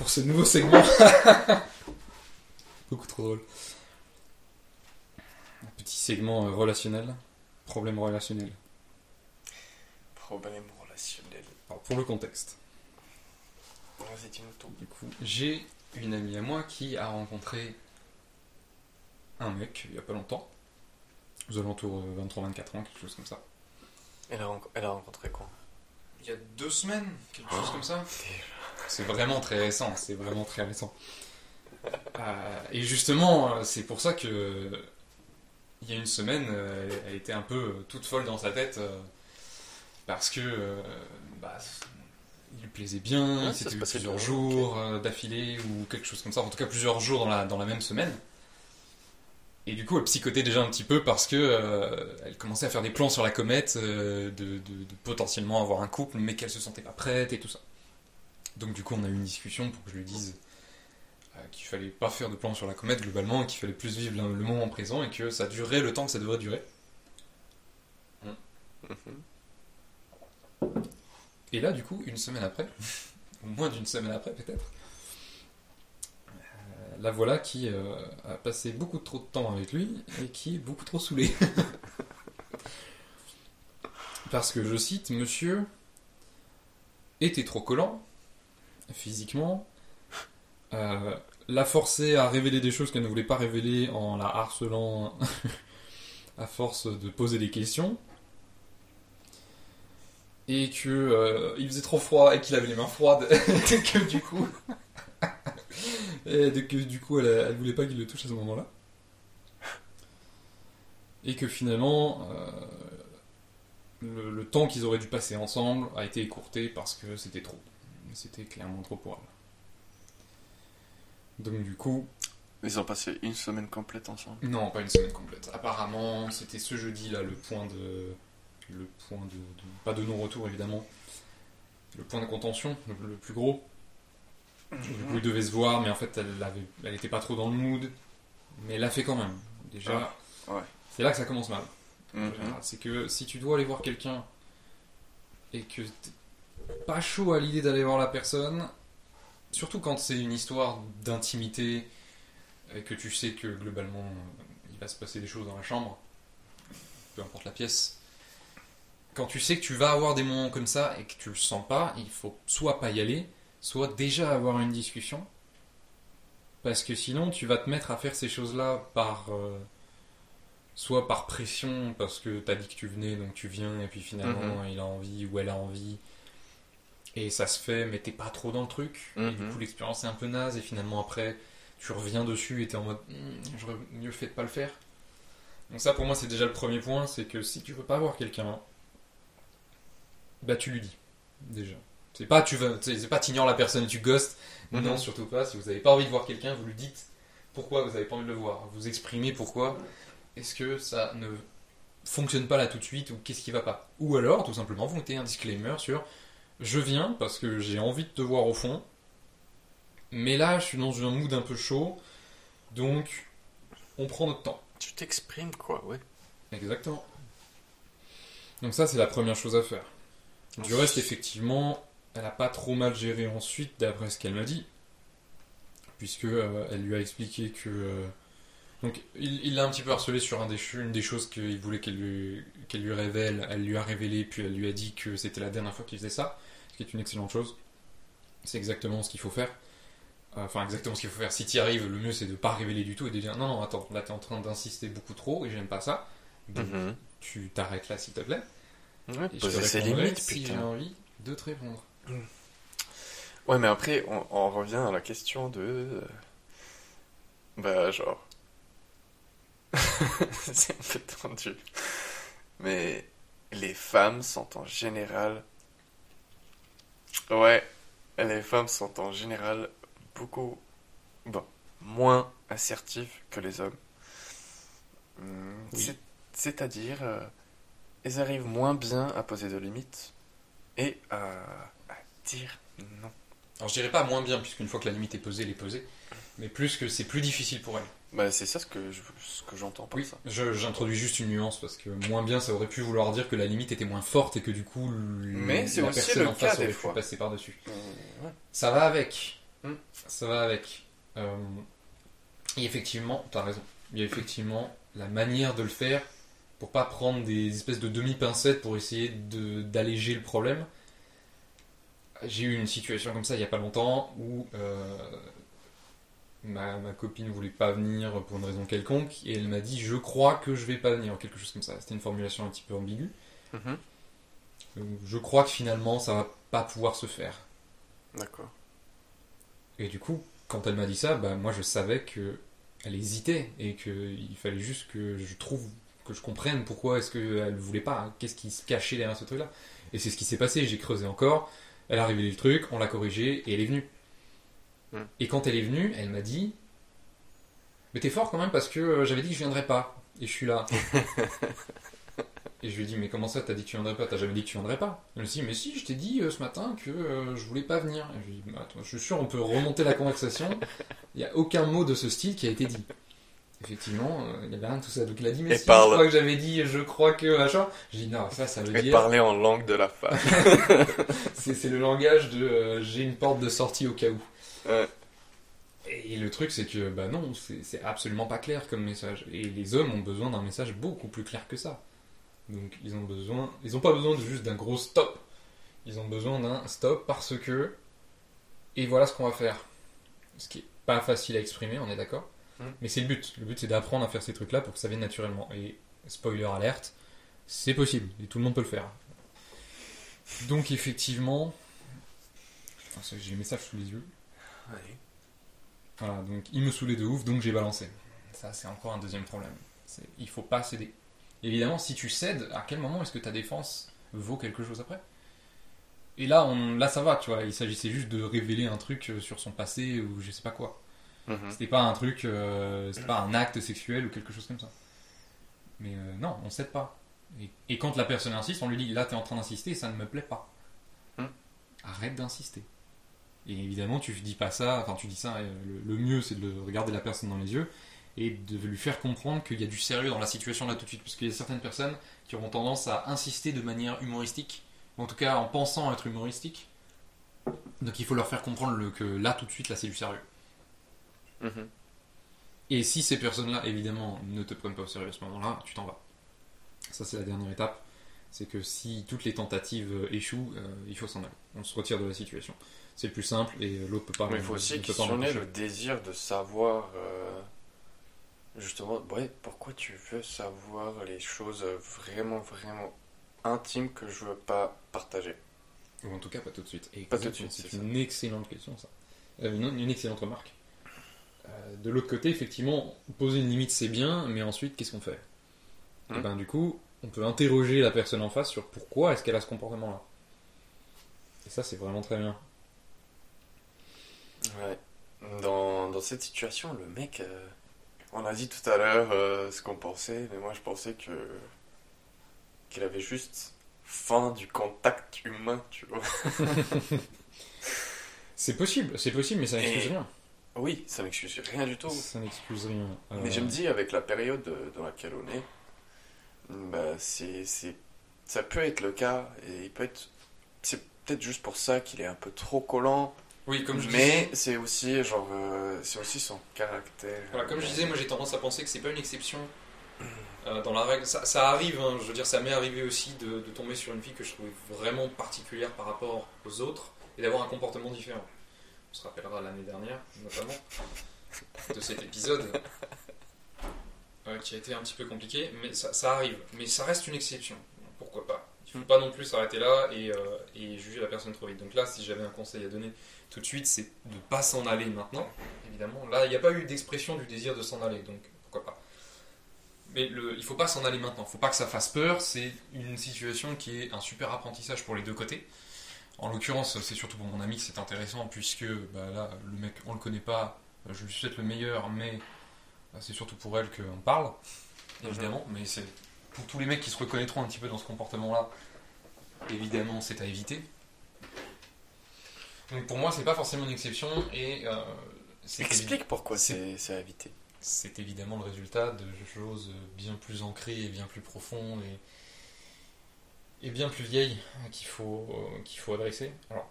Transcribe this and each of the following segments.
pour ce nouveau segment. Beaucoup trop drôle. Un petit segment euh, relationnel. Problème relationnel. Problème relationnel. Alors, pour le contexte. Vas-y, dis-nous tout. Du coup, j'ai une amie à moi qui a rencontré un mec il y a pas longtemps. Aux alentours de 23-24 ans, quelque chose comme ça. Elle a, renco- elle a rencontré quoi? Il y a deux semaines, quelque chose comme ça. C'est vraiment très récent, c'est vraiment très récent. Euh, et justement, euh, c'est pour ça que il y a une semaine, euh, elle, était un peu toute folle dans sa tête parce que bah, il lui plaisait bien, Ouais, passait plusieurs jours d'affilée ou quelque chose comme ça, en tout cas plusieurs jours dans la, dans la même semaine. Et du coup, elle psychotait déjà un petit peu parce que euh, elle commençait à faire des plans sur la comète, euh, de, de- de potentiellement avoir un couple, mais qu'elle se sentait pas prête et tout ça. Donc du coup, on a eu une discussion pour que je lui dise euh, qu'il fallait pas faire de plans sur la comète globalement, qu'il fallait plus vivre le, le moment présent et que ça durerait le temps que ça devrait durer. Mhm. Et là, du coup, une semaine après, ou moins d'une semaine après peut-être, euh, la voilà qui euh, a passé beaucoup trop de temps avec lui et qui est beaucoup trop saoulé. Parce que, je cite, monsieur était trop collant, physiquement, euh, l'a forcé à révéler des choses qu'elle ne voulait pas révéler en la harcelant à force de poser des questions. Et que euh, il faisait trop froid et qu'il avait les mains froides et que du coup et que du coup elle, elle voulait pas qu'il le touche à ce moment-là. Et que finalement euh, le temps qu'ils auraient dû passer ensemble a été écourté parce que c'était trop. C'était clairement trop pour elle. Donc du coup, Ils ont passé une semaine complète ensemble. non, pas une semaine complète. Apparemment, c'était ce jeudi là le point de, le point de, de- pas de non-retour évidemment, le point de contention, le, le plus gros. Du coup, ils devaient se voir, mais en fait, elle elle était pas trop dans le mood, mais elle l'a fait quand même. Déjà, Ah, ouais. c'est là que ça commence mal. Mhm. C'est que si tu dois aller voir quelqu'un et que pas chaud à l'idée d'aller voir la personne, surtout quand c'est une histoire d'intimité et que tu sais que globalement il va se passer des choses dans la chambre, peu importe la pièce, quand tu sais que tu vas avoir des moments comme ça et que tu le sens pas, il faut soit pas y aller, soit déjà avoir une discussion. Parce que sinon, tu vas te mettre à faire ces choses-là par. euh, soit par pression, parce que t'as dit que tu venais, donc tu viens, et puis finalement il a envie ou elle a envie. Et ça se fait, mais t'es pas trop dans le truc. Et du Mhm. coup, l'expérience est un peu naze, et finalement après, tu reviens dessus et t'es en mode Hmm, j'aurais mieux fait de pas le faire. Donc, ça pour moi, c'est déjà le premier point c'est que si tu veux pas voir quelqu'un, bah tu lui dis, déjà. C'est pas tu veux, c'est c'est pas t'ignores la personne et tu ghostes. Mhm. Non, surtout pas. Si vous avez pas envie de voir quelqu'un, vous lui dites pourquoi vous avez pas envie de le voir. Vous exprimez pourquoi. Est-ce que ça ne fonctionne pas là tout de suite ou qu'est-ce qui va pas? Ou alors, tout simplement, vous mettez un disclaimer sur je viens parce que j'ai envie de te voir au fond, mais là je suis dans un mood un peu chaud, donc on prend notre temps. Tu t'exprimes quoi, ouais. Exactement. Donc ça c'est la première chose à faire. Du reste effectivement, elle a pas trop mal géré ensuite d'après ce qu'elle m'a dit, puisque euh, elle lui a expliqué que euh, donc il l'a un petit peu harcelé sur un des, ch- une des choses qu'il voulait qu'elle lui, qu'elle lui révèle, elle lui a révélé puis elle lui a dit que c'était la dernière fois qu'il faisait ça, ce qui est une excellente chose. C'est exactement ce qu'il faut faire. Euh, Enfin, exactement ce qu'il faut faire. Si tu y arrives, le mieux c'est de pas révéler du tout et de dire non, non, attends, là t'es en train d'insister beaucoup trop et j'aime pas ça. Donc Mhm. tu t'arrêtes là s'il te plaît. Ouais, Et poser ses limites, si j'ai envie de te répondre. Ouais, mais après, on, on revient à la question de. Bah, genre. C'est un peu tendu. Mais les femmes sont en général. Ouais, les femmes sont en général beaucoup. Bon, moins assertives que les hommes. Oui. c'est- C'est-à-dire, euh, elles arrivent moins bien à poser de limites et à, à dire non. Alors je dirais pas moins bien, puisqu'une fois que la limite est posée, elle est posée, mais plus que c'est plus difficile pour elle. Bah, c'est ça ce que je- ce que j'entends par Oui, ça. j'introduis juste une nuance, parce que moins bien, ça aurait pu vouloir dire que la limite était moins forte et que du coup, Mais la aussi personne le en face aurait pu fois. passer par-dessus. Euh, ouais. Ça va avec, Hmm. Ça va avec. Euh, et effectivement, t'as raison. Il y a effectivement la manière de le faire pour pas prendre des espèces de demi-pincettes pour essayer d'alléger le problème. J'ai eu une situation comme ça il y a pas longtemps où euh, ma, ma copine voulait pas venir pour une raison quelconque et elle m'a dit je crois que je vais pas venir, quelque chose comme ça. C'était une formulation un petit peu ambiguë. Mhm. Je crois que finalement ça va pas pouvoir se faire. D'accord. Et du coup, quand elle m'a dit ça, bah, moi je savais que elle hésitait et qu'il fallait juste que je trouve, que je comprenne pourquoi est-ce qu'elle voulait pas, hein. qu'est-ce qui se cachait derrière ce truc-là. Et c'est ce qui s'est passé, j'ai creusé encore, elle a révélé le truc, on l'a corrigé et elle est venue. Et quand elle est venue, elle m'a dit Mais t'es fort quand même parce que euh, j'avais dit que je viendrais pas. Et je suis là. et je lui ai dit Mais comment ça, t'as dit que tu viendrais pas? T'as jamais dit que tu viendrais pas Elle me dit Mais si, je t'ai dit euh, ce matin que euh, je voulais pas venir. Et je lui ai dit Bah, attends, je suis sûr, on peut remonter la conversation. Il n'y a aucun mot de ce style qui a été dit. Effectivement, euh, il n'y avait rien de tout ça. Donc il a dit Mais Et si, parle. je crois que j'avais dit Je crois que machin. J'ai dit Non, ça, ça veut Et dire. parler en langue de la femme. C'est le langage de euh, j'ai une porte de sortie au cas où. Ouais. Et le truc, c'est que bah non, c'est absolument pas clair comme message. Et les hommes ont besoin d'un message beaucoup plus clair que ça. Donc ils ont besoin, ils ont pas besoin de juste d'un gros stop. Ils ont besoin d'un stop parce que et voilà ce qu'on va faire. Ce qui est pas facile à exprimer, on est d'accord. Mm. Mais c'est le but. Le but, c'est d'apprendre à faire ces trucs-là pour que ça vienne naturellement. Et spoiler alerte, c'est possible et tout le monde peut le faire. Donc effectivement, j'ai le message sous les yeux. Ouais. Voilà, donc il me saoulait de ouf, donc j'ai balancé. Ça, c'est encore un deuxième problème. Il faut pas céder. Évidemment, si tu cèdes, à quel moment est-ce que ta défense vaut quelque chose après? Et là, on, là, ça va, tu vois. Il s'agissait juste de révéler un truc euh, sur son passé ou je sais pas quoi. Mhm. C'était pas un truc, euh, c'était pas un acte sexuel ou quelque chose comme ça. Mais euh, non, on cède pas. Et, et quand la personne insiste, on lui dit là, t'es en train d'insister, ça ne me plaît pas. Hmm. Arrête d'insister. Et évidemment, tu dis pas ça, enfin, tu dis ça, euh, le, le mieux c'est de le- regarder la personne dans les yeux et de lui faire comprendre qu'il y a du sérieux dans la situation là tout de suite. Parce qu'il y a certaines personnes qui auront tendance à insister de manière humoristique, en tout cas en pensant être humoristique. Donc il faut leur faire comprendre le- que là tout de suite, là c'est du sérieux. Mhm. Et si ces personnes-là, évidemment, ne te prennent pas au sérieux à ce moment-là, tu t'en vas. Ça, c'est la dernière étape. C'est que si toutes les tentatives échouent, euh, il faut s'en aller. On se retire de la situation. C'est plus simple et euh, l'autre peut pas. Mais il faut aussi questionner le désir de savoir, euh, justement, ouais, pourquoi tu veux savoir les choses vraiment, vraiment intimes que je veux pas partager. Ou en tout cas, pas tout de suite. Et Pas tout de suite, C'est une excellente question, ça. Euh, une, une excellente remarque. Euh, de l'autre côté, effectivement, poser une limite, c'est bien, mais ensuite, qu'est-ce qu'on fait? Et ben, du coup, on peut interroger la personne en face sur pourquoi est-ce qu'elle a ce comportement-là. Et ça, c'est vraiment très bien. Ouais. Dans, dans cette situation, le mec, euh, on a dit tout à l'heure euh, ce qu'on pensait, mais moi je pensais que qu'il avait juste faim du contact humain, tu vois. C'est possible, c'est possible, mais ça n'excuse rien. Oui, ça n'excuse rien du tout. Ça n'excuse rien. Euh, Mais je me dis, avec la période euh, dans laquelle on est, bah, c'est, c'est, ça peut être le cas, et il peut être, c'est peut-être juste pour ça qu'il est un peu trop collant, Oui, comme je mais disais, c'est aussi, genre, euh, c'est aussi son caractère. voilà, comme je disais, moi j'ai tendance à penser que c'est pas une exception euh, dans la règle. Ça, ça arrive, hein, je veux dire, ça m'est arrivé aussi de, de tomber sur une fille que je trouvais vraiment particulière par rapport aux autres et d'avoir un comportement différent. On se rappellera l'année dernière, notamment, de cet épisode euh, qui a été un petit peu compliqué, mais ça, ça arrive. Mais ça reste une exception. Il faut pas non plus s'arrêter là et, euh, et juger la personne trop vite. Donc là, si j'avais un conseil à donner tout de suite, c'est de ne pas s'en aller maintenant, évidemment. Là, il n'y a pas eu d'expression du désir de s'en aller, donc pourquoi pas. Mais le, il faut pas s'en aller maintenant, il faut pas que ça fasse peur, c'est une situation qui est un super apprentissage pour les deux côtés. En l'occurrence, c'est surtout pour mon ami que c'est intéressant, puisque bah, là, le mec, on le connaît pas, je lui souhaite le meilleur, mais bah, c'est surtout pour elle qu'on parle, évidemment, mais c'est pour tous les mecs qui se reconnaîtront un petit peu dans ce comportement-là, évidemment, c'est à éviter. Donc pour moi, c'est pas forcément une exception, et euh, Explique pourquoi c'est- à éviter. c'est évidemment le résultat de choses bien plus ancrées et bien plus profondes et, et bien plus vieilles qu'il faut, euh, qu'il faut adresser. Alors,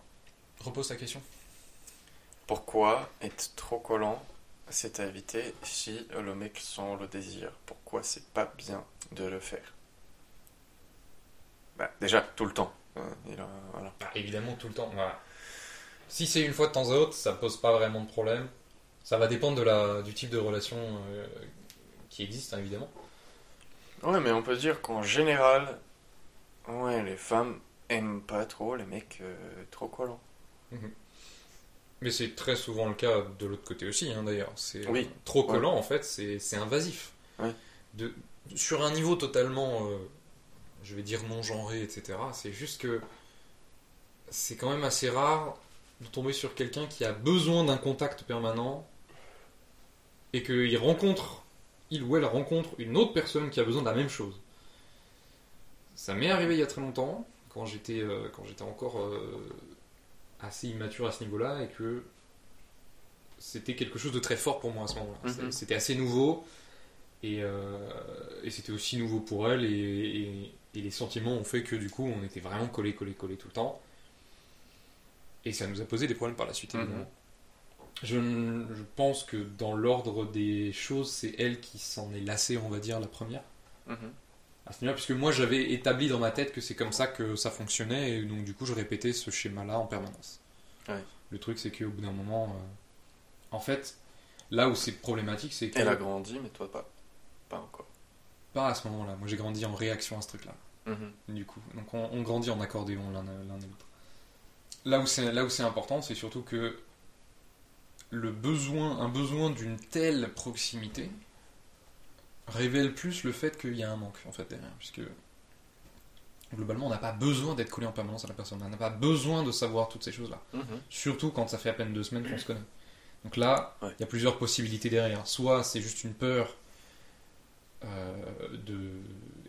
repose ta question. Pourquoi être trop collant, c'est à éviter si le mec sent le désir? Pourquoi c'est pas bien? De le faire Bah, déjà, tout le temps. Euh, il a- voilà. Bah, évidemment, tout le temps. voilà. Si c'est une fois de temps à autre, ça pose pas vraiment de problème. Ça va dépendre de la, du type de relation euh, qui existe, hein, évidemment. Ouais, mais on peut dire qu'en général, ouais, les femmes aiment pas trop les mecs euh, trop collants. Mais c'est très souvent le cas de l'autre côté aussi, hein, d'ailleurs. C'est Oui. trop Ouais. collant, en fait, c'est c'est invasif. Ouais. De, sur un niveau totalement, euh, je vais dire non genré, etc. C'est juste que c'est quand même assez rare de tomber sur quelqu'un qui a besoin d'un contact permanent et qu'il rencontre, il ou elle rencontre une autre personne qui a besoin de la même chose. Ça m'est arrivé il y a très longtemps, quand j'étais euh, quand j'étais encore euh, assez immature à ce niveau-là et que c'était quelque chose de très fort pour moi à ce moment-là. Mhm. C'était assez nouveau et, euh, et c'était aussi nouveau pour elle et, et- et les sentiments ont fait que du coup on était vraiment collés, collés, collés tout le temps. Et ça nous a posé des problèmes par la suite Mhm. évidemment. Je, pense que dans l'ordre des choses, c'est elle qui s'en est lassée, on va dire, la première Mhm. à ce niveau-là, puisque moi j'avais établi dans ma tête que c'est comme ça que ça fonctionnait, et donc du coup je répétais ce schéma-là en permanence. Ouais. Le truc c'est qu'au bout d'un moment, euh, en fait, là où c'est problématique, c'est que Elle a grandi, mais toi pas. Pas encore. pas à ce moment-là. Moi j'ai grandi en réaction à ce truc-là, Mhm. du coup. Donc on, on grandit en accordéon l'un l'un et l'autre. Là où c'est là où c'est important, c'est surtout que le besoin, un besoin d'une telle proximité révèle plus le fait qu'il y a un manque en fait derrière, puisque globalement on n'a pas besoin d'être collé en permanence à la personne, on n'a pas besoin de savoir toutes ces choses-là, Mhm. surtout quand ça fait à peine deux semaines qu'on se connaît. Donc là, il Ouais. y a plusieurs possibilités derrière. Soit c'est juste une peur de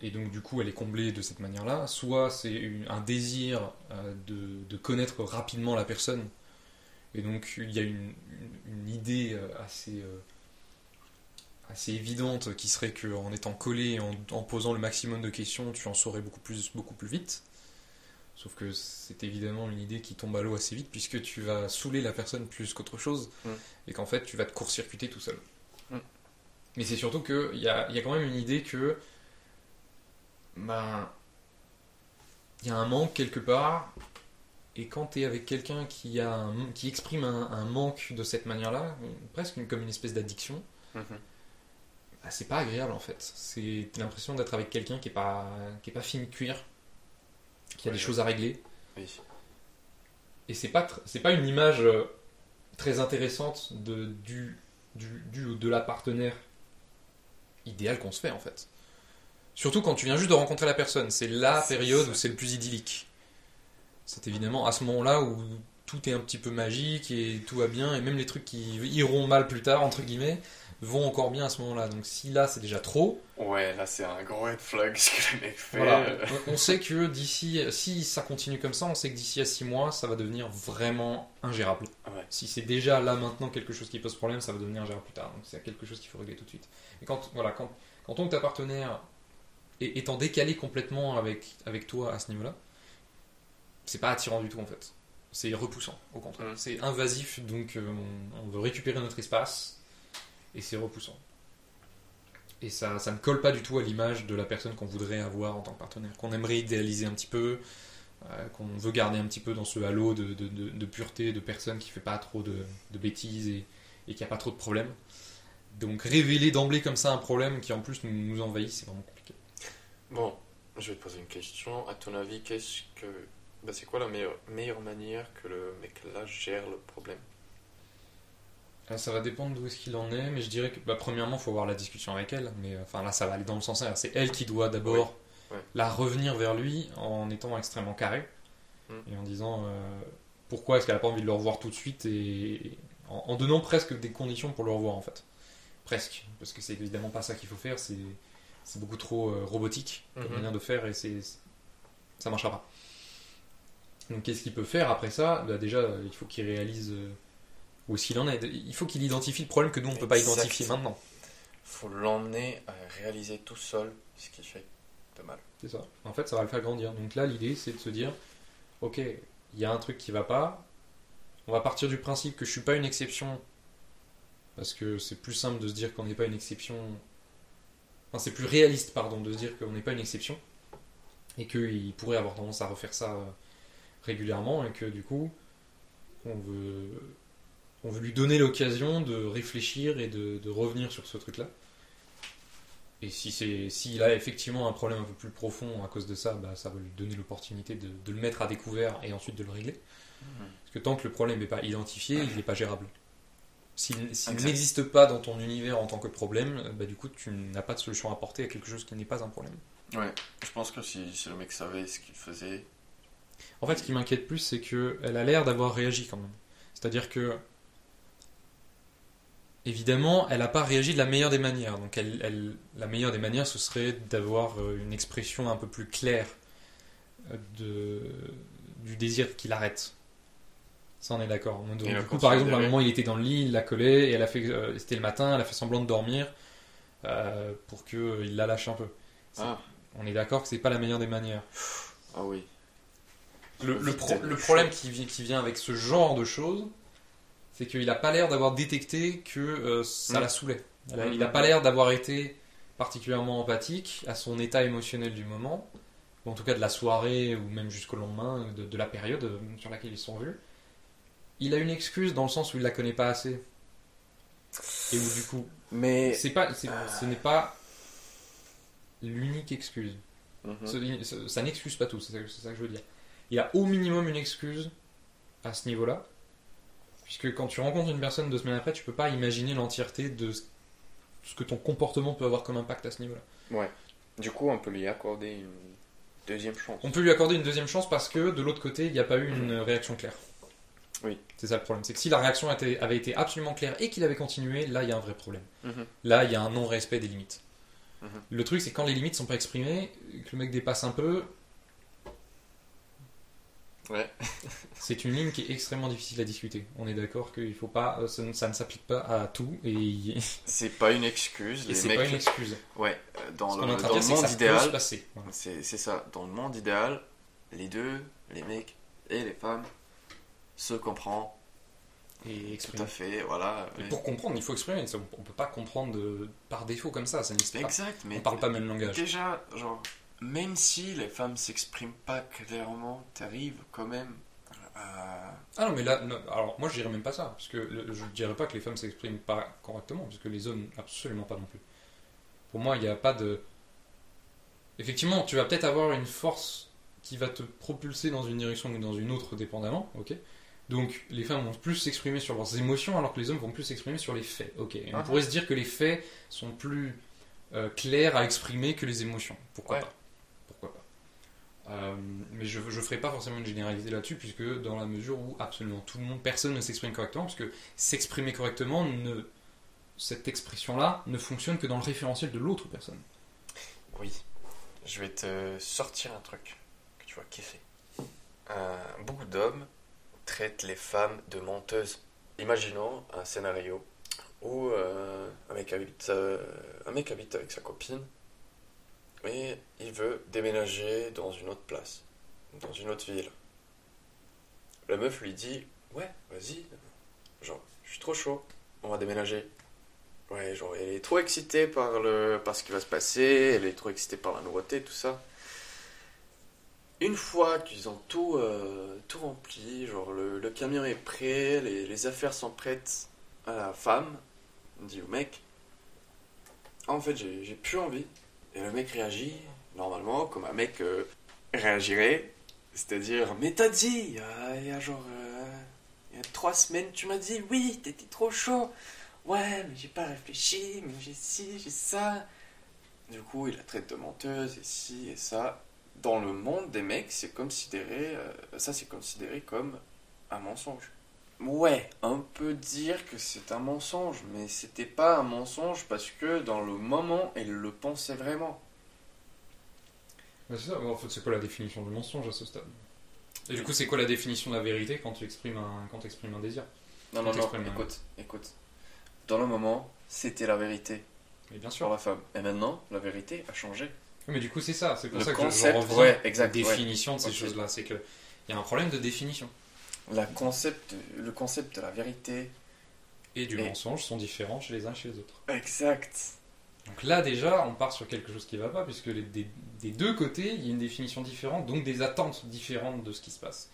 et donc du coup elle est comblée de cette manière-là, soit c'est un désir euh, de, de connaître rapidement la personne et donc il y a une, une- une idée euh, assez euh, assez évidente qui serait qu'en étant collé et en, en posant le maximum de questions, tu en saurais beaucoup plus, beaucoup plus vite. Sauf que c'est évidemment une idée qui tombe à l'eau assez vite puisque tu vas saouler la personne plus qu'autre chose Mm. et qu'en fait tu vas te court-circuiter tout seul. Mm. Mais c'est surtout qu'il y a, y a quand même une idée que ben, il y a un manque quelque part et quand tu es avec quelqu'un qui, a un- qui exprime un, un manque de cette manière-là, presque une- comme une espèce d'addiction, Mhm. bah, c'est pas agréable en fait. C'est l'impression d'être avec quelqu'un qui est pas qui est pas cuire, qui a des choses à régler. Oui. Et c'est pas c'est pas une image euh, très intéressante de du du, du ou de la partenaire idéal qu'on se fait en fait. Surtout quand tu viens juste de rencontrer la personne, c'est la période où c'est le plus idyllique. C'est évidemment à ce moment-là où tout est un petit peu magique et tout va bien et même les trucs qui iront mal plus tard entre guillemets vont encore bien à ce moment-là. Donc si là c'est déjà trop, Ouais, là c'est un gros red flag ce que le mec fait. voilà, on, on sait que d'ici, si ça continue comme ça, on sait que d'ici à 6 mois, ça va devenir vraiment ingérable. Ouais. Si c'est déjà là maintenant quelque chose qui pose problème, ça va devenir ingérable plus tard. Donc c'est quelque chose qu'il faut régler tout de suite. Et quand, voilà, quand, quand ton ta partenaire est, étant décalé complètement avec, avec toi à ce niveau-là, c'est pas attirant du tout en fait. C'est repoussant, au contraire. Mm. C'est invasif, donc euh, on, on veut récupérer notre espace et c'est repoussant. Et ça, ça ne colle pas du tout à l'image de la personne qu'on voudrait avoir en tant que partenaire, qu'on aimerait idéaliser un petit peu, euh, qu'on veut garder un petit peu dans ce halo de, de- de- de pureté, de personne qui fait pas trop de, de bêtises et, et qui a pas trop de problèmes. Donc révéler d'emblée comme ça un problème qui en plus nous, nous envahit, c'est vraiment compliqué. Bon, je vais te poser une question. À ton avis, qu'est-ce que. Bah, c'est quoi la meilleure, meilleure manière que le mec là gère le problème? Alors, ça va dépendre d'où est-ce qu'il en est, mais je dirais que bah, premièrement, il faut avoir la discussion avec elle. Mais euh, enfin là, ça va aller dans le sens inverse. C'est elle qui doit d'abord Oui, ouais. la revenir vers lui en étant extrêmement carré Mm. et en disant euh, pourquoi est-ce qu'elle n'a pas envie de le revoir tout de suite et en, en donnant presque des conditions pour le revoir en fait. Presque, parce que c'est évidemment pas ça qu'il faut faire. C'est beaucoup trop euh, robotique comme manière de faire et c'est ça marchera pas. Donc qu'est-ce qu'il peut faire après ça? Bah, Déjà, euh, il faut qu'il réalise euh, où est-ce qu'il en est. Il faut qu'il identifie le problème que nous on peut pas identifier maintenant. Faut l'emmener à réaliser tout seul ce qu'il fait de mal. C'est ça. En fait, ça va le faire grandir. Donc là, l'idée, c'est de se dire, ok, il y a un truc qui va pas. on va partir du principe que je suis pas une exception, parce que c'est plus simple de se dire qu'on n'est pas une exception. Enfin, c'est plus réaliste, pardon, de se dire qu'on n'est pas une exception, et qu'il pourrait avoir tendance à refaire ça euh, régulièrement, et que du coup, on veut, on veut lui donner l'occasion de réfléchir et de, de revenir sur ce truc-là. Et si c'est s'il a effectivement un problème un peu plus profond à cause de ça, bah, ça va lui donner l'opportunité de, de le mettre à découvert et ensuite de le régler. Parce que tant que le problème n'est pas identifié, il n'est pas gérable. S'il n'existe pas dans ton univers en tant que problème, bah, du coup tu n'as pas de solution à apporter à quelque chose qui n'est pas un problème. Ouais, je pense que si, si le mec savait ce qu'il faisait. En fait, ce qui m'inquiète plus, c'est qu'elle a l'air d'avoir réagi quand même. C'est-à-dire que, évidemment, elle n'a pas réagi de la meilleure des manières. Donc, elle, elle- la meilleure des manières, ce serait d'avoir euh, une expression un peu plus claire euh, de, du désir qu'il arrête. Ça, on est d'accord. Donc, du coup, par exemple, à un moment, il était dans le lit, il la collait, et elle a fait, euh, c'était le matin, elle a fait semblant de dormir euh, pour qu'il la lâche un peu. Ah, On est d'accord que c'est pas la meilleure des manières. ah oui. Le, pro- problème qui, vi- qui vient avec ce genre de choses, c'est qu'il n'a pas l'air d'avoir détecté que euh, ça Mm. la saoulait. Mm. Il n'a pas l'air d'avoir été particulièrement empathique à son état émotionnel du moment, ou en tout cas de la soirée, ou même jusqu'au lendemain, de, de la période euh, sur laquelle ils se sont vus. Il a une excuse dans le sens où il la connaît pas assez. Et où du coup, Mais. c'est pas, c'est- ce n'est pas l'unique excuse. Mhm. Ce- ce- ça n'excuse pas tout, c'est ça, c'est ça que je veux dire. Il y a au minimum une excuse à ce niveau-là, puisque quand tu rencontres une personne deux semaines après, tu peux pas imaginer l'entièreté de ce que ton comportement peut avoir comme impact à ce niveau-là. Du coup, on peut lui accorder une deuxième chance. On peut lui accorder une deuxième chance parce que de l'autre côté, il n'y a pas eu une réaction claire. Oui. C'est ça le problème, c'est que si la réaction était- avait été absolument claire et qu'il avait continué, là il y a un vrai problème. Mhm. Là il y a un non-respect des limites. Mhm. Le truc c'est quand les limites sont pas exprimées, que le mec dépasse un peu, Ouais. C'est une ligne qui est extrêmement difficile à discuter. On est d'accord qu'il faut pas, euh, ça, ne- s'applique pas à tout et, C'est pas une excuse. Les c'est mecs. pas une excuse. Ouais, euh, dans le, dans le monde idéal. Voilà. c'est ça. Dans le monde idéal, les deux, les mecs et les femmes, se comprennent Et tout exprimer. à fait. Voilà. Pour comprendre, il faut exprimer. On peut pas comprendre par défaut comme ça. Ça pas. Exact, mais On parle pas même langage. déjà, genre, même si les femmes s'expriment pas clairement, t'arrives quand même à. Ah non, mais là, non, alors moi je dirais même pas ça, parce que le- je dirais pas que les femmes s'expriment pas correctement, parce que les hommes absolument pas non plus. Pour moi, il n'y a pas de. Effectivement, tu vas peut-être avoir une force qui va te propulser dans une direction ou dans une autre, dépendamment, ok Donc les femmes vont plus s'exprimer sur leurs émotions, alors que les hommes vont plus s'exprimer sur les faits, ok Et on Ah. pourrait se dire que les faits sont plus euh, clairs à exprimer que les émotions. Pourquoi Ouais. pas Pourquoi pas euh, mais je ne ferai pas forcément une généralité là-dessus, puisque dans la mesure où absolument tout le monde, personne ne s'exprime correctement, parce que s'exprimer correctement, cette expression-là ne fonctionne que dans le référentiel de l'autre personne. Oui. Je vais te sortir un truc que tu vas kiffer. Euh, beaucoup d'hommes traitent les femmes de menteuses. Imaginons un scénario où euh, un, mec habite, euh, un mec habite avec sa copine et il veut déménager dans une autre place, dans une autre ville. La meuf lui dit Ouais, vas-y, genre, je suis trop chaud, on va déménager. Ouais, genre, elle est trop excitée par, le, par ce qui va se passer, elle est trop excitée par la nouveauté, tout ça. Une fois qu'ils ont tout, euh, tout rempli, genre le, le camion est prêt, les, les affaires sont prêtes à la femme, dit au mec, en fait j'ai plus envie. Et le mec réagit normalement comme un mec euh, réagirait, c'est-à-dire, mais t'as dit, il y a, genre, euh, il y a trois semaines tu m'as dit, oui, t'étais trop chaud. Ouais, mais j'ai pas réfléchi, mais j'ai ci, j'ai ça. Du coup, il la traite de menteuse et ci et ça. Dans le monde des mecs, c'est considéré, euh, ça c'est considéré comme un mensonge. Ouais, on peut dire que c'est un mensonge, mais c'était pas un mensonge parce que dans le moment, elle le pensait vraiment. c'est ça, en fait, c'est quoi la définition du mensonge à ce stade? Et du coup, c'est quoi la définition de la vérité quand tu exprimes un, quand tu exprimes un désir? Non, non, non, écoute, écoute. Dans le moment, c'était la vérité Mais bien sûr. la femme. Et maintenant, la vérité a changé. Mais du coup, c'est ça, c'est pour Le ça que je- concept, je ouais, exact, ouais. définition de ces choses-là. C'est qu'il y a un problème de définition. La concept, le concept de la vérité. et du Et- mensonge sont différents chez les uns et chez les autres. Exact. Donc là déjà, on part sur quelque chose qui va pas, puisque les- des, des deux côtés, il y a une définition différente, donc des attentes différentes de ce qui se passe.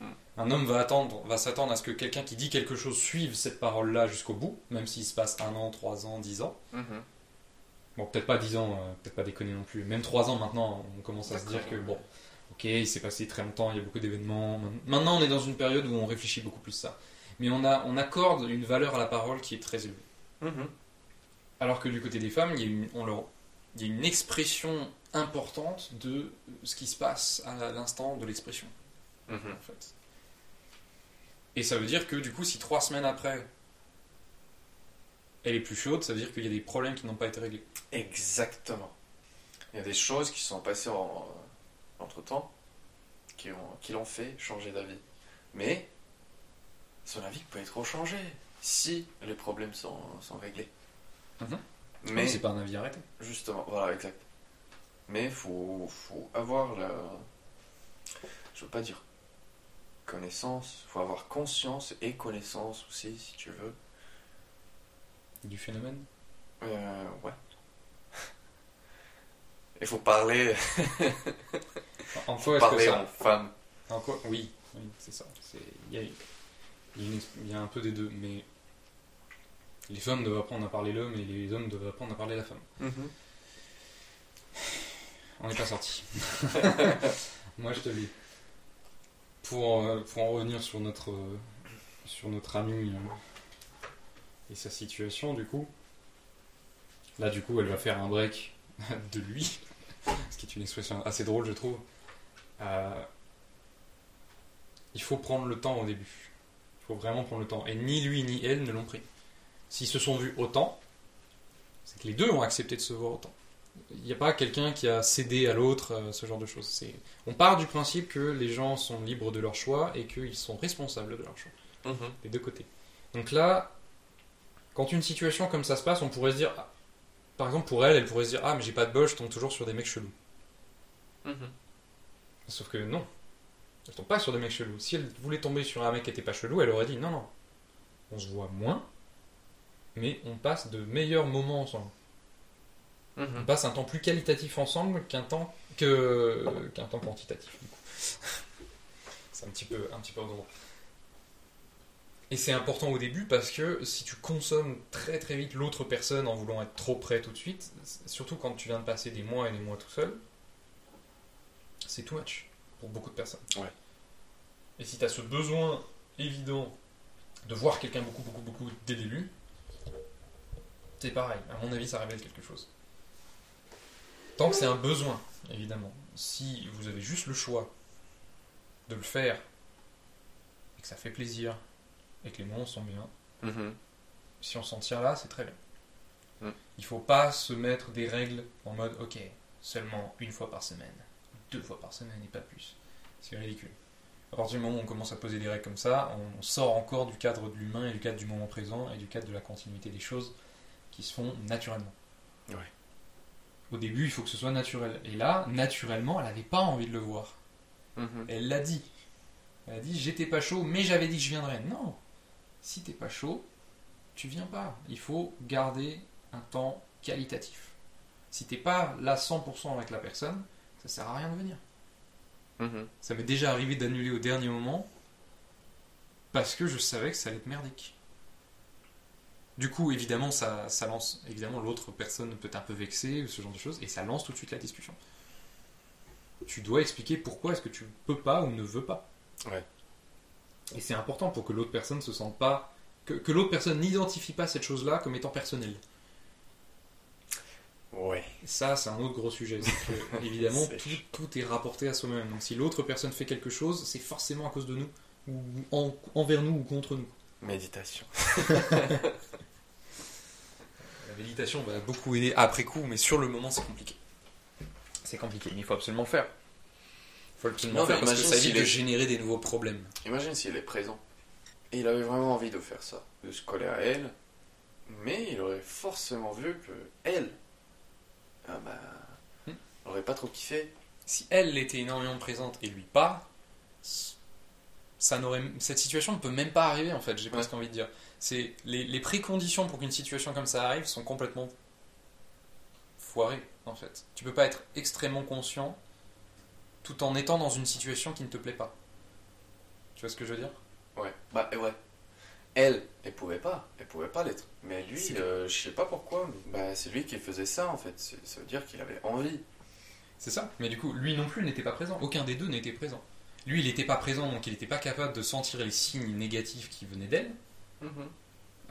Hmm. Un homme va attendre, va s'attendre à ce que quelqu'un qui dit quelque chose suive cette parole-là jusqu'au bout, même s'il se passe un an, trois ans, dix ans. Mhm. Bon, peut-être pas 10 ans, euh, peut-être pas déconner non plus. Même 3 ans maintenant, on commence à se dire que bon, ok, il s'est passé très longtemps, il y a beaucoup d'événements. Maintenant, on est dans une période où on réfléchit beaucoup plus ça. Mais on, a, on accorde une valeur à la parole qui est très élevée. Mhm. Alors que du côté des femmes, il y a une, on leur- il y a une expression importante de ce qui se passe à l'instant de l'expression, Mhm. en fait. Et ça veut dire que du coup, si trois semaines après, elle est plus chaude, ça veut dire qu'il y a des problèmes qui n'ont pas été réglés. Exactement. Il y a des choses qui sont passées en, entre temps qui ont- qui l'ont fait changer d'avis. Mais son avis peut être changé si les problèmes sont, sont réglés. Mhm. Mais c'est pas un avis arrêté. justement, voilà, exact. Mais faut, faut avoir la. Je veux pas dire connaissance, faut avoir conscience et connaissance aussi, si tu veux. Du phénomène? Euh, ouais. Il faut parler, En quoi est-ce que parler ça en femme. En quoi Oui, oui c'est ça. Il y a, il y a une ex- il y a un peu des deux, mais les femmes doivent apprendre à parler l'homme et les hommes doivent apprendre à parler la femme. On n'est pas sorti. Moi, je te le dis. Pour, euh, pour en revenir sur notre, sur notre ami euh, et sa situation, du coup, là, du coup, elle va faire un break de lui, ce qui est une expression assez drôle, je trouve. Euh, il faut prendre le temps au début. Il faut vraiment prendre le temps. Et ni lui ni elle ne l'ont pris. S'ils se sont vus autant, c'est que les deux ont accepté de se voir autant. Il n'y a pas quelqu'un qui a cédé à l'autre, euh, ce genre de choses. On part du principe que les gens sont libres de leur choix et qu'ils sont responsables de leur choix, Mhm. des deux côtés. Donc là, quand une situation comme ça se passe, on pourrait se dire, ah, par exemple pour elle, elle pourrait se dire, ah mais j'ai pas de bol, je tombe toujours sur des mecs chelous. Mhm. Sauf que non, elle tombe pas sur des mecs chelous. Si elle voulait tomber sur un mec qui était pas chelou, elle aurait dit, non non, on se voit moins, mais on passe de meilleurs moments ensemble. On Mhm. passe un temps plus qualitatif ensemble qu'un temps que qu'un temps quantitatif. C'est un petit peu un petit peu. Et c'est important au début parce que si tu consommes très très vite l'autre personne en voulant être trop près tout de suite, surtout quand tu viens de passer des mois et des mois tout seul, c'est too much pour beaucoup de personnes. Ouais. Et si tu as ce besoin évident de voir quelqu'un beaucoup beaucoup beaucoup dès le début, c'est pareil. À mon avis, ça révèle quelque chose. Tant que c'est un besoin, évidemment. Si vous avez juste le choix de le faire et que ça fait plaisir et que les moments sont bien, Mhm. si on s'en tient là, c'est très bien. Mm. Il faut pas se mettre des règles en mode ok, seulement une fois par semaine, deux fois par semaine et pas plus. C'est ridicule. À partir du moment où on commence à poser des règles comme ça, on sort encore du cadre de l'humain et du cadre du moment présent et du cadre de la continuité des choses qui se font naturellement. Ouais. Au début, il faut que ce soit naturel. Et là, naturellement, elle n'avait pas envie de le voir. Mhm. Elle l'a dit. Elle a dit j'étais pas chaud, mais j'avais dit que je viendrais. Non. Si t'es pas chaud, tu viens pas. Il faut garder un temps qualitatif. Si t'es pas là 100% avec la personne, ça sert à rien de venir. Mhm. Ça m'est déjà arrivé d'annuler au dernier moment parce que je savais que ça allait être merdique. Du coup, évidemment, ça, ça lance. Évidemment, l'autre personne peut être un peu vexée ou ce genre de choses, et ça lance tout de suite la discussion. Tu dois expliquer pourquoi est-ce que tu peux pas ou ne veux pas. Ouais. Et c'est important pour que l'autre personne se sente pas. que, que l'autre personne n'identifie pas cette chose-là comme étant personnelle. Ouais. Ça, c'est un autre gros sujet. Que, évidemment, tout, tout est rapporté à soi-même. Donc si l'autre personne fait quelque chose, c'est forcément à cause de nous, ou en- envers nous ou contre nous. Méditation. La méditation va beaucoup aider après coup, mais sur le moment, c'est compliqué. C'est compliqué, mais il faut absolument le faire. Il faut absolument Non, faire parce que ça évite de est- générer des nouveaux problèmes. Imagine s'il est présent. Et il avait vraiment envie de faire ça, de se coller à elle. Mais il aurait forcément vu que elle, ah bah, Hmm. aurait pas trop kiffé. Si elle était énormément présente et lui pas, ça n'aurait, cette situation ne peut même pas arriver en fait, j'ai Ouais. presque envie de dire. C'est, les, les préconditions pour qu'une situation comme ça arrive sont complètement foirées en fait. Tu peux pas être extrêmement conscient tout en étant dans une situation qui ne te plaît pas. Tu vois ce que je veux dire? Ouais. Bah, et ouais. Elle, elle pouvait pas. Elle pouvait pas l'être. Mais lui, euh, je sais pas pourquoi. Bah, c'est lui qui faisait ça, en fait. Ça veut dire qu'il avait envie. C'est ça. Mais du coup, lui non plus n'était pas présent. Aucun des deux n'était présent. Lui, il n'était pas présent, donc il n'était pas capable de sentir les signes négatifs qui venaient d'elle.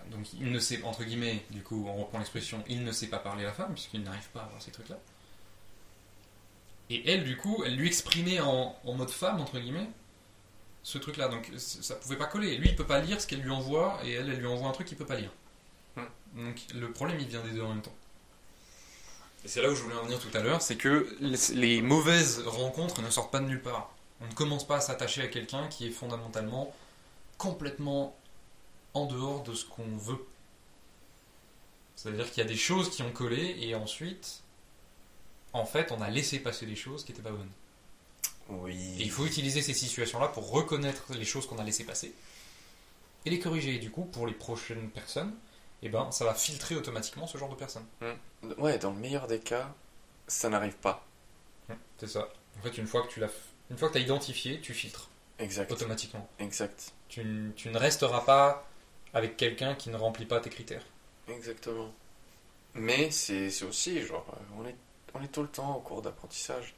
Donc il ne sait, entre guillemets, du coup, on reprend l'expression, il ne sait pas parler à la femme, puisqu'il n'arrive pas à avoir ces trucs-là. Et elle, du coup, elle lui exprimait en, en mode femme, entre guillemets, ce truc-là. Donc ça pouvait pas coller. Lui, il peut pas lire ce qu'elle lui envoie, et elle, elle lui envoie un truc qu'il peut pas lire. Hmm. Donc le problème, il vient des deux en même temps. Et c'est là où je voulais en venir tout à l'heure, c'est que les, les mauvaises rencontres ne sortent pas de nulle part. On ne commence pas à s'attacher à quelqu'un qui est fondamentalement complètement en dehors de ce qu'on veut. C'est-à-dire qu'il y a des choses qui ont collé et ensuite, en fait, on a laissé passer des choses qui n'étaient pas bonnes. Oui. Et il faut utiliser ces situations-là pour reconnaître les choses qu'on a laissées passer et les corriger. Et du coup, pour les prochaines personnes, eh ben, ça va filtrer automatiquement ce genre de personnes. Ouais, dans le meilleur des cas, ça n'arrive pas. C'est ça. En fait, une fois que tu l'as, une fois que as identifié, tu filtres Exact. automatiquement. Exact. Tu, n- tu ne resteras pas avec quelqu'un qui ne remplit pas tes critères. Exactement. Mais c'est c'est aussi, genre, euh, on est, on est tout le temps en cours d'apprentissage.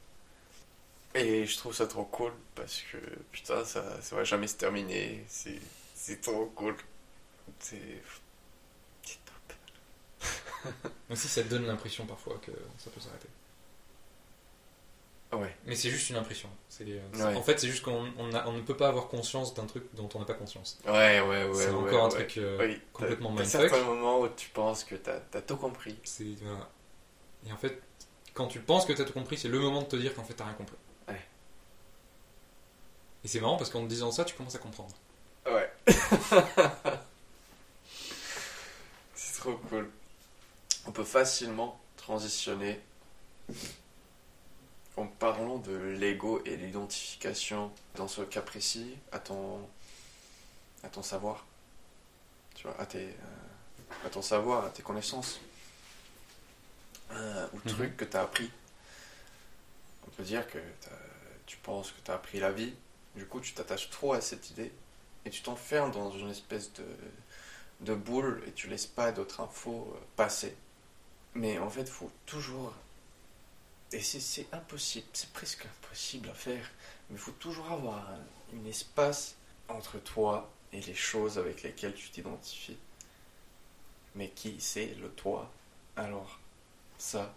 Et je trouve ça trop cool parce que, putain, ça, ça va jamais se terminer. C'est c'est trop cool. C'est. C'est top. Même si ça te donne l'impression parfois que ça peut s'arrêter. Ouais. Mais c'est juste une impression. C'est, c'est- Ouais. En fait, c'est juste qu'on on ne peut pas avoir conscience d'un truc dont on n'a pas conscience. Ouais, ouais, ouais. c'est ouais, encore un truc euh, Oui, complètement t'as- t'as mindfuck. certains moments où tu penses que t'as as tout compris. C'est. Et en fait, quand tu penses que tu as tout compris, c'est le moment de te dire qu'en fait, tu rien compris. Et c'est marrant parce qu'en te disant ça, tu commences à comprendre. Ouais. c'est trop cool. On peut facilement transitionner en parlant de l'ego et l'identification dans ce cas précis à ton à ton savoir. Tu vois, à tes euh, à ton savoir, à tes connaissances. Euh, ou Mhm. trucs que tu as appris. On peut dire que tu penses que tu as appris la vie, du coup tu t'attaches trop à cette idée et tu t'enfermes dans une espèce de, boule et tu laisses pas d'autres infos euh, passer. Mais en fait, faut toujours. Et c'est- c'est impossible, c'est presque impossible à faire, mais il faut toujours avoir un, un espace entre toi et les choses avec lesquelles tu t'identifies. Mais qui c'est le toi? Alors, ça,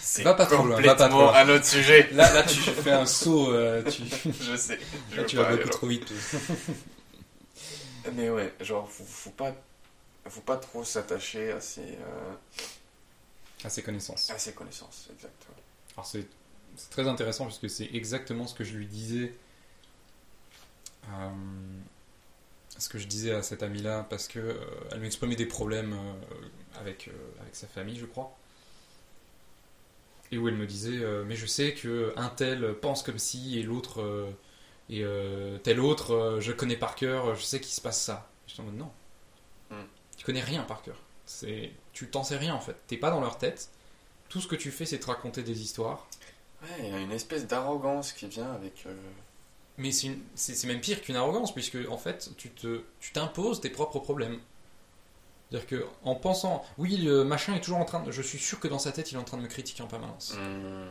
c'est Va pas trop loin, va pas trop loin. un autre sujet. Là, là tu fais un saut, euh, tu, Je sais. je là, tu vas beaucoup trop vite. Mais ouais, genre, faut, faut pas, faut pas trop s'attacher à ses, euh, À ses connaissances. à ses connaissances, exactement. Alors c'est c'est très intéressant parce que c'est exactement ce que je lui disais. euh, ce que je disais à cette amie-là parce que elle m'exprimait des problèmes avec, avec sa famille, je crois. Et où elle me disait euh, mais je sais que un tel pense comme si et l'autre euh, et euh, tel autre je connais par cœur, je sais qu'il se passe ça. Je en mode non. Hmm. Tu connais rien par cœur. C'est tu t'en sais rien en fait. T'es pas dans leur tête. Tout ce que tu fais c'est te raconter des histoires. Ouais, il y a une espèce d'arrogance qui vient avec. Mais c'est une- c'est c'est même pire qu'une arrogance, puisque en fait, tu te, tu t'imposes tes propres problèmes. C'est-à-dire que en pensant, oui, le machin est toujours en train de, je suis sûr que dans sa tête, il est en train de me critiquer en permanence. hmm,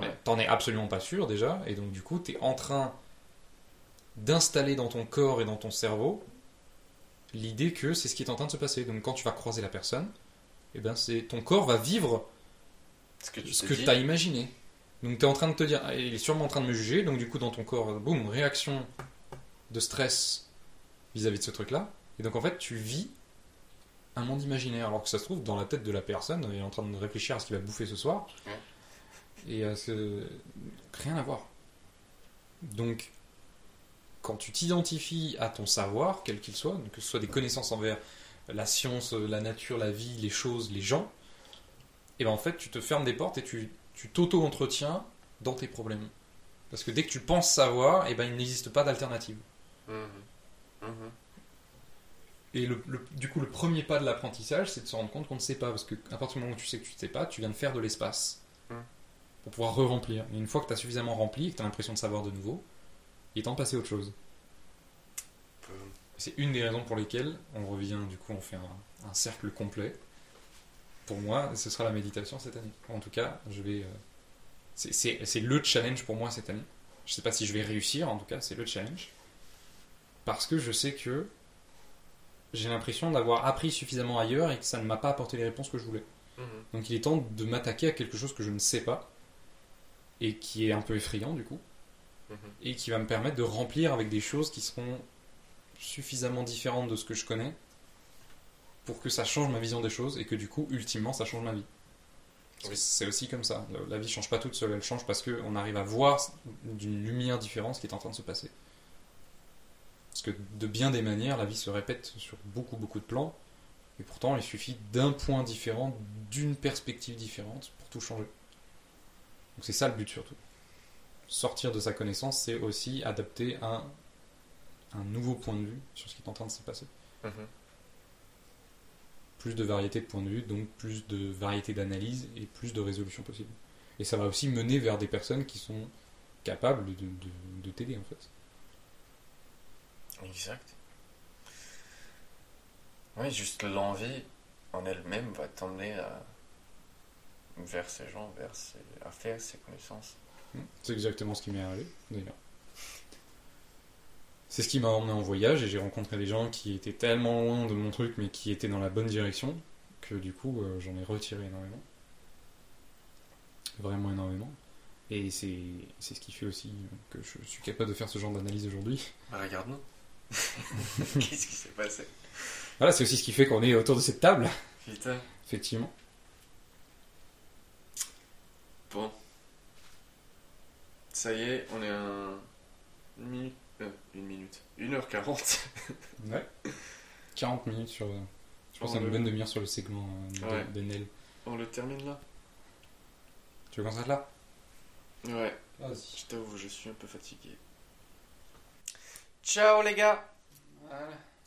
Ouais. T'en es absolument pas sûr déjà, et donc du coup, tu es en train d'installer dans ton corps et dans ton cerveau l'idée que c'est ce qui est en train de se passer. Donc quand tu vas croiser la personne, eh ben c'est ton corps va vivre ce que tu t'es as imaginé. Donc tu es en train de te dire, il est sûrement en train de me juger, donc du coup dans ton corps, boum, réaction de stress vis-à-vis de ce truc-là. Et donc en fait tu vis un monde imaginaire, alors que ça se trouve dans la tête de la personne, il est en train de réfléchir à ce qu'il va bouffer ce soir. Et à ce... rien à voir. Donc quand tu t'identifies à ton savoir, quel qu'il soit, que ce soit des connaissances envers la science, la nature, la vie, les choses, les gens, et ben en fait tu te fermes des portes et tu tu t'auto-entretiens dans tes problèmes. Parce que dès que tu penses savoir, et ben, il n'existe pas d'alternative. Mhm. Mhm. Et le, le- du coup, le premier pas de l'apprentissage, c'est de se rendre compte qu'on ne sait pas. Parce que à partir du moment où tu sais que tu ne sais pas, tu viens de faire de l'espace Mm. pour pouvoir re-remplir. Et une fois que tu as suffisamment rempli et que tu as l'impression de savoir de nouveau, il est temps de passer à autre chose. C'est une des raisons pour lesquelles on revient, du coup, on fait un, un cercle complet. Pour moi, ce sera la méditation cette année. En tout cas, je vais. euh, c'est- le challenge pour moi cette année. Je sais pas si je vais réussir, en tout cas, c'est le challenge. Parce que je sais que j'ai l'impression d'avoir appris suffisamment ailleurs et que ça ne m'a pas apporté les réponses que je voulais. Mhm. Donc il est temps de m'attaquer à quelque chose que je ne sais pas et qui est un peu effrayant du coup Mhm. et qui va me permettre de remplir avec des choses qui seront suffisamment différentes de ce que je connais pour que ça change ma vision des choses et que du coup, ultimement, ça change ma vie. Oui. c'est aussi comme ça. La- La vie change pas toute seule, elle change parce qu'on arrive à voir d'une lumière différente ce qui est en train de se passer. Parce que de bien des manières, la vie se répète sur beaucoup, beaucoup de plans, et pourtant, il suffit d'un point différent, d'une perspective différente pour tout changer. Donc c'est ça le but surtout. Sortir de sa connaissance, c'est aussi adapter un, un nouveau point de vue sur ce qui est en train de se passer. Mhm. Plus de variété de points de vue, donc plus de variété d'analyse et plus de résolution possible. Et ça va aussi mener vers des personnes qui sont capables de, de- de t'aider en fait. Exact. Oui, juste l'envie en elle-même va t'emmener à... vers ces gens, vers ces... à faire ces connaissances. C'est exactement ce qui m'est arrivé, d'ailleurs. C'est ce qui m'a emmené en voyage et j'ai rencontré des gens qui étaient tellement loin de mon truc mais qui étaient dans la bonne direction que du coup euh, j'en ai retiré énormément. Vraiment énormément. Et c'est c'est ce qui fait aussi que je suis capable de faire ce genre d'analyse aujourd'hui. Bah, regarde-nous. Qu'est-ce qui s'est passé? Voilà, c'est aussi ce qui fait qu'on est autour de cette table, Putain. effectivement. Bon. Ça y est, on est à un... une minute. euh, une minute. 1h40. Ouais. 40 minutes sur. euh, Je pense à une le- bonne demi-heure sur le segment euh, de, Ouais. de Nel. On le termine là? Tu veux qu'on s'arrête là? Ouais. Vas-y. Je t'avoue, je suis un peu fatigué. Ciao les gars.